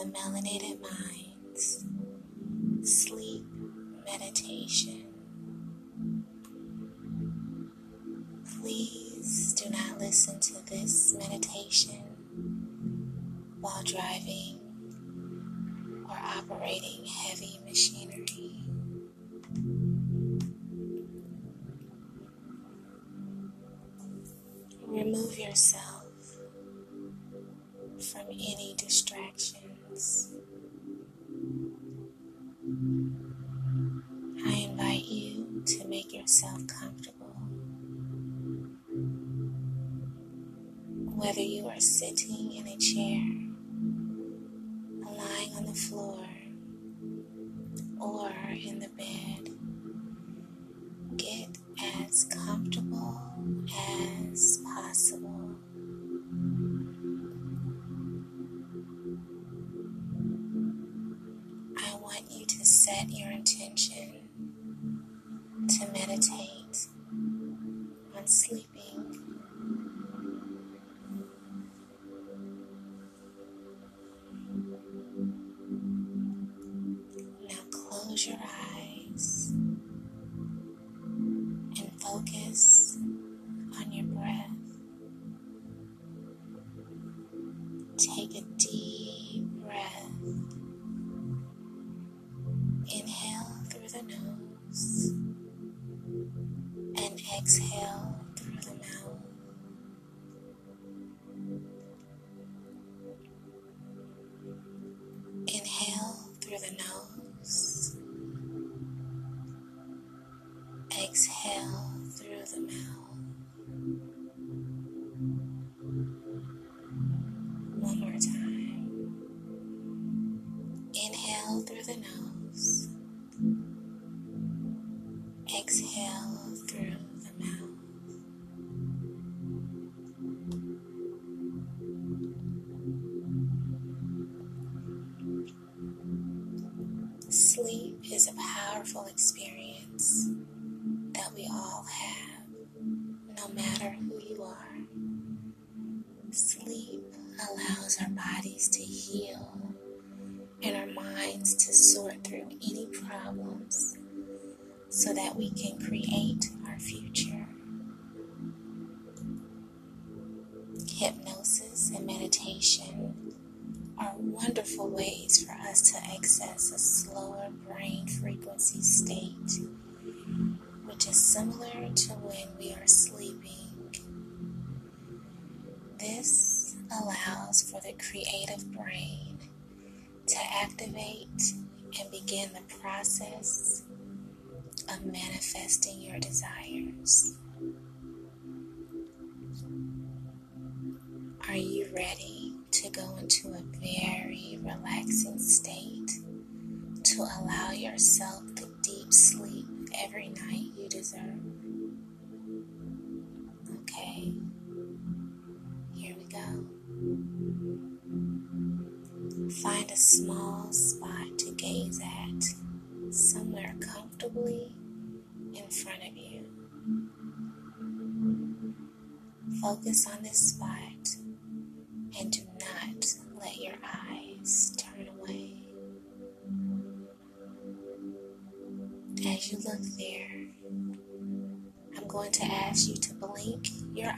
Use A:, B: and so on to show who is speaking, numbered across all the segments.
A: the Melanated Minds Sleep Meditation. Please do not listen to this meditation while driving or operating heavy machinery. Remove yourself from any distractions. I invite you to make yourself comfortable. Whether you are sitting in a chair, meditate on sleeping. Sort through any problems so that we can create our future. Hypnosis and meditation are wonderful ways for us to access a slower brain frequency state, which is similar to when we are sleeping. This allows for the creative brain to activate and begin the process of manifesting your desires. Are you ready to go into a very relaxing state to allow yourself the deep sleep every night you deserve? To ask you to blink your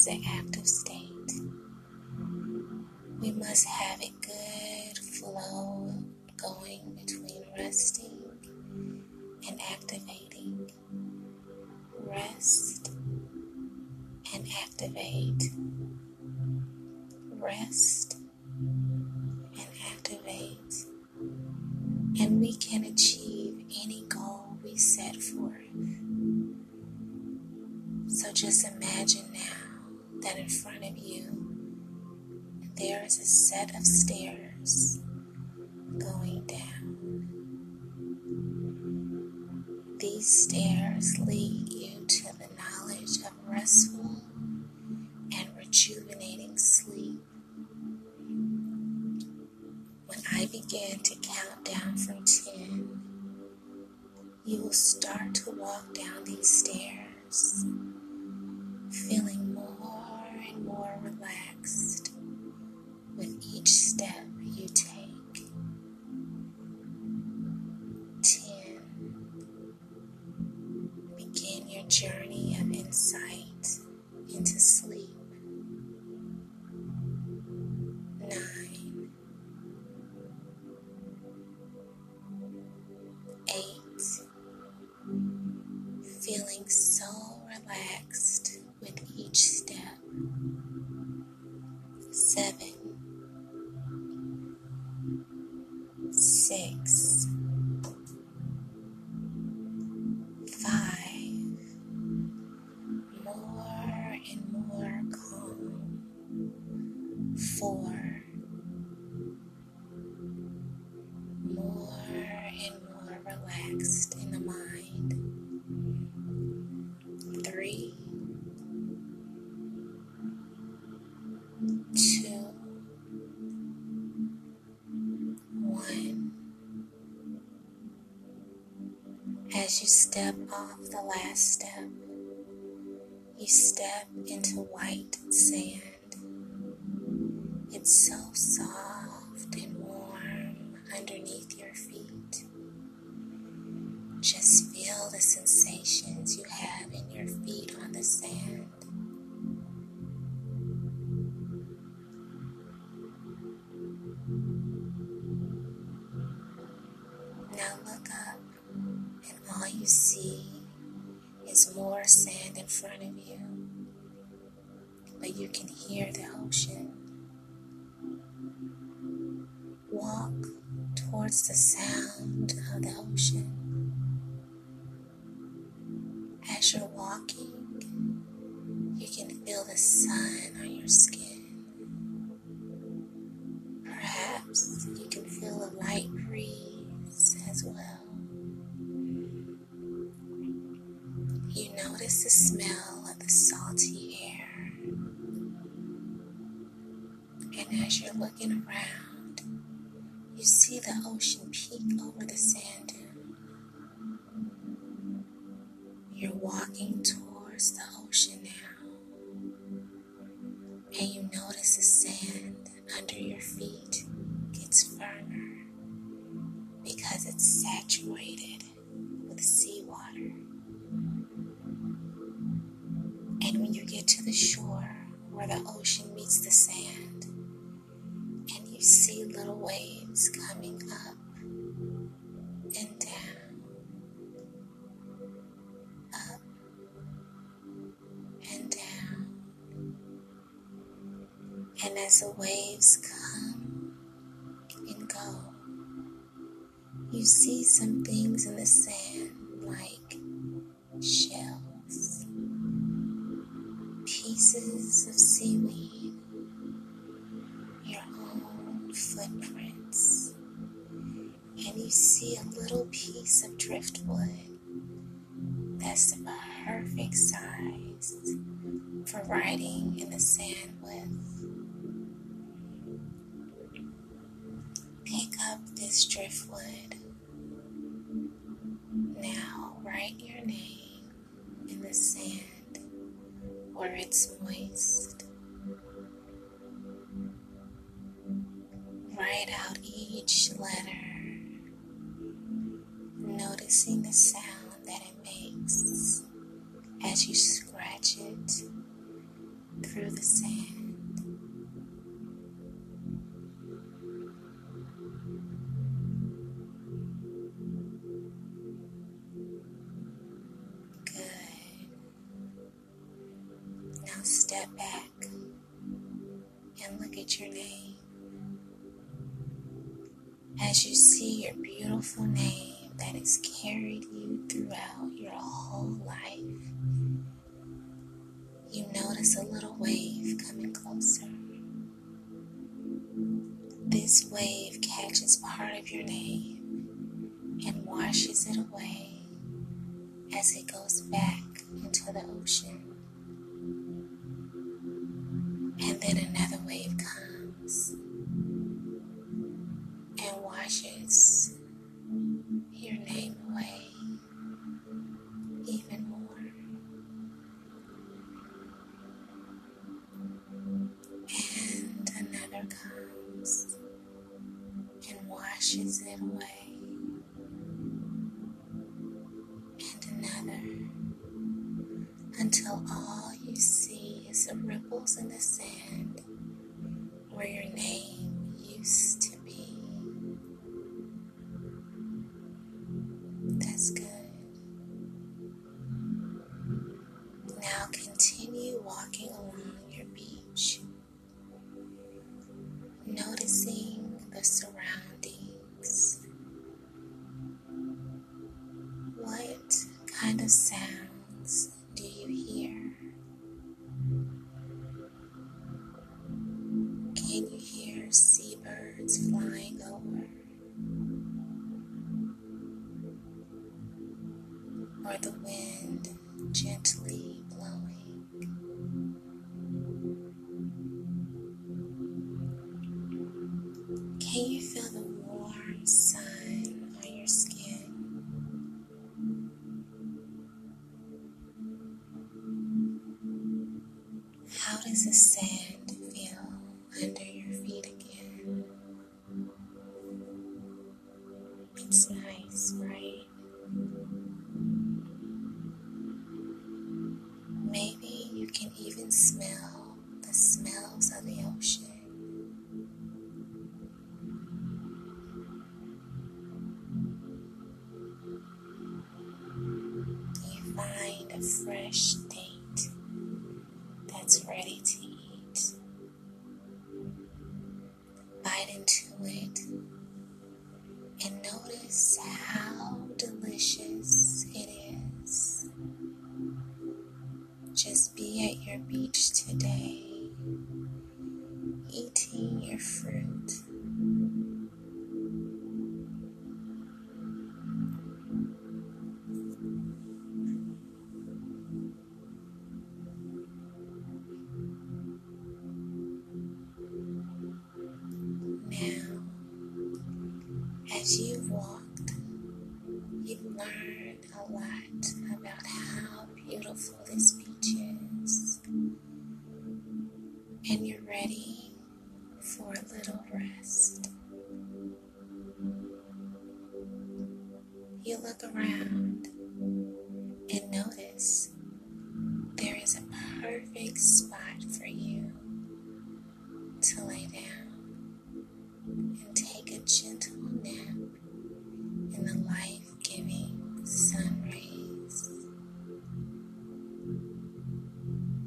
A: is an active state. We must have a good flow going between resting and activating. Rest and activate. Rest stairs going down. These stairs lead you to the knowledge of restful step off the last step, you step into white sand. It's so see is more sand in front of you, but you can hear the ocean. Walk towards the sound of the ocean. As you're walking, you can feel the sun. walking to. you see some things in the sand. where it's moist. Write out each letter, noticing the sound that it makes as you you notice a little wave coming closer. This wave catches part of your name and washes it away as it goes back into the ocean. in the sand where your name. or the wind gently. refreshed day. As you walked, you learned a lot about how beautiful this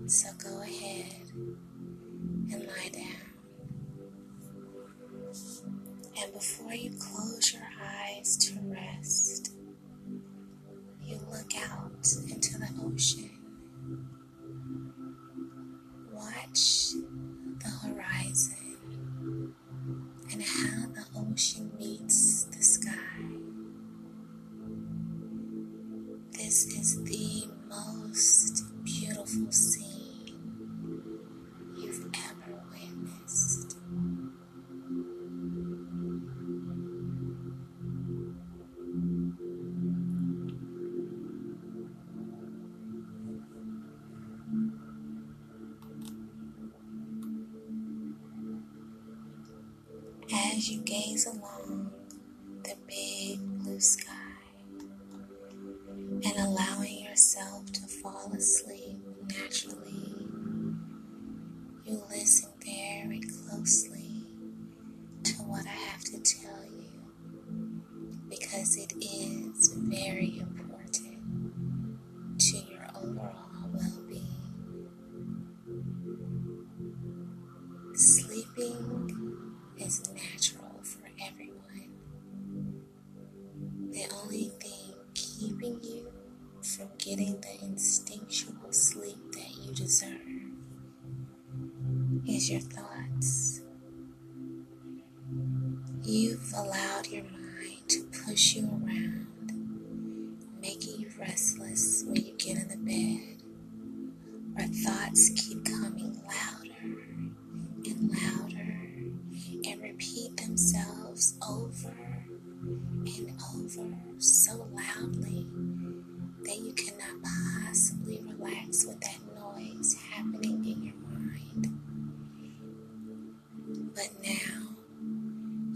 A: So go ahead and lie down. And before you close, as you gaze along The only thing keeping you from getting the instinctual sleep that you deserve is your thoughts. You've allowed your mind to push you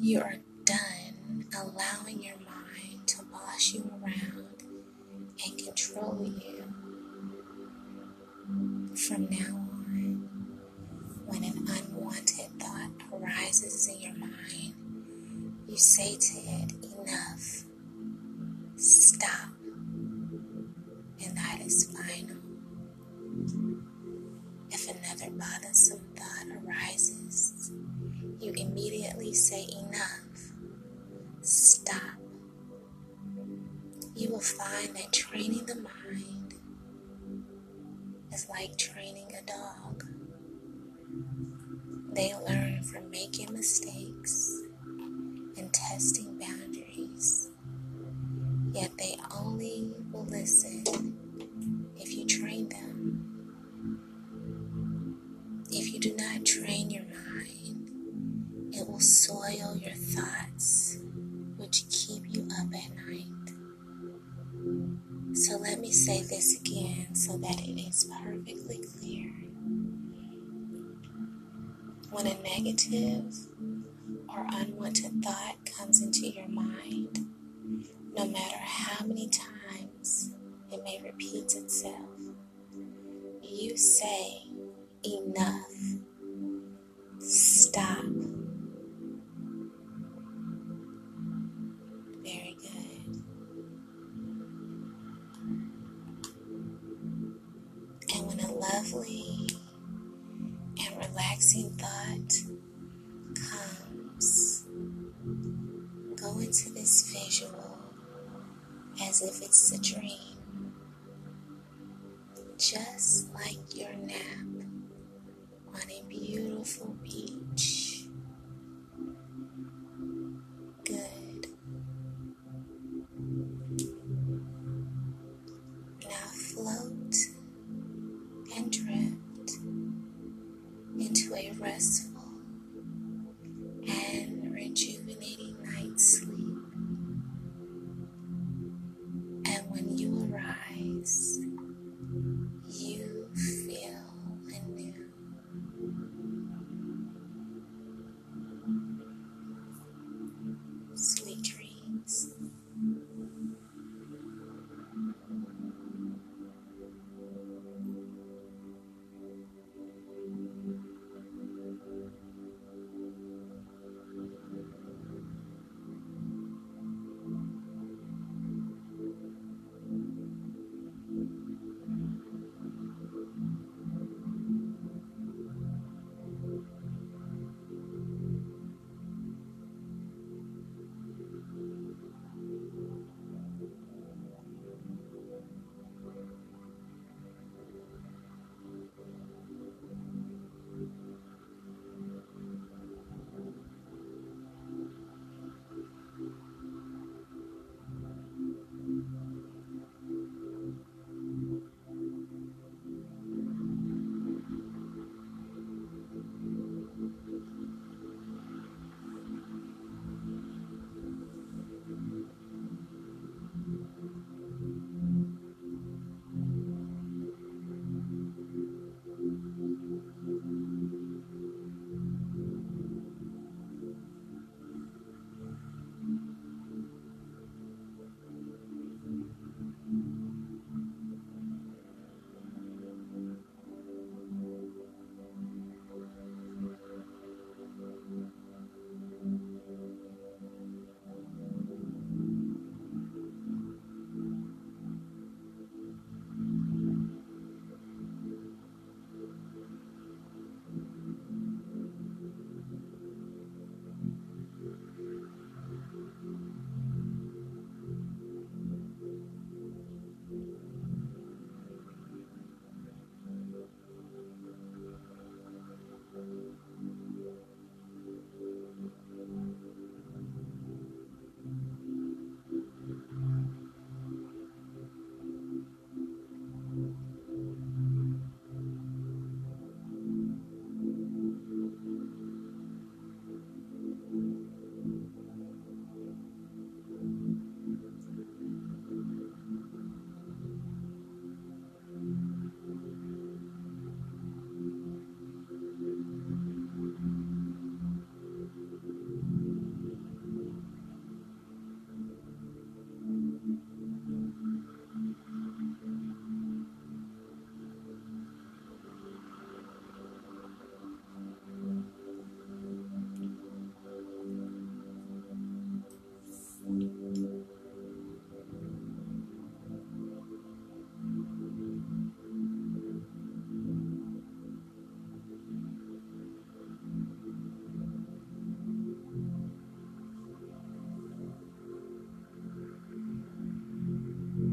A: you are done allowing your mind to boss you around and control you. From now on, when an unwanted thought arises in your mind, you say to it, Enough, stop, and that is final. If another bothersome thought arises, you immediately say, Enough, training the mind is like training a dog. They learn from making mistakes and testing say, Enough. now float and drift into a restful.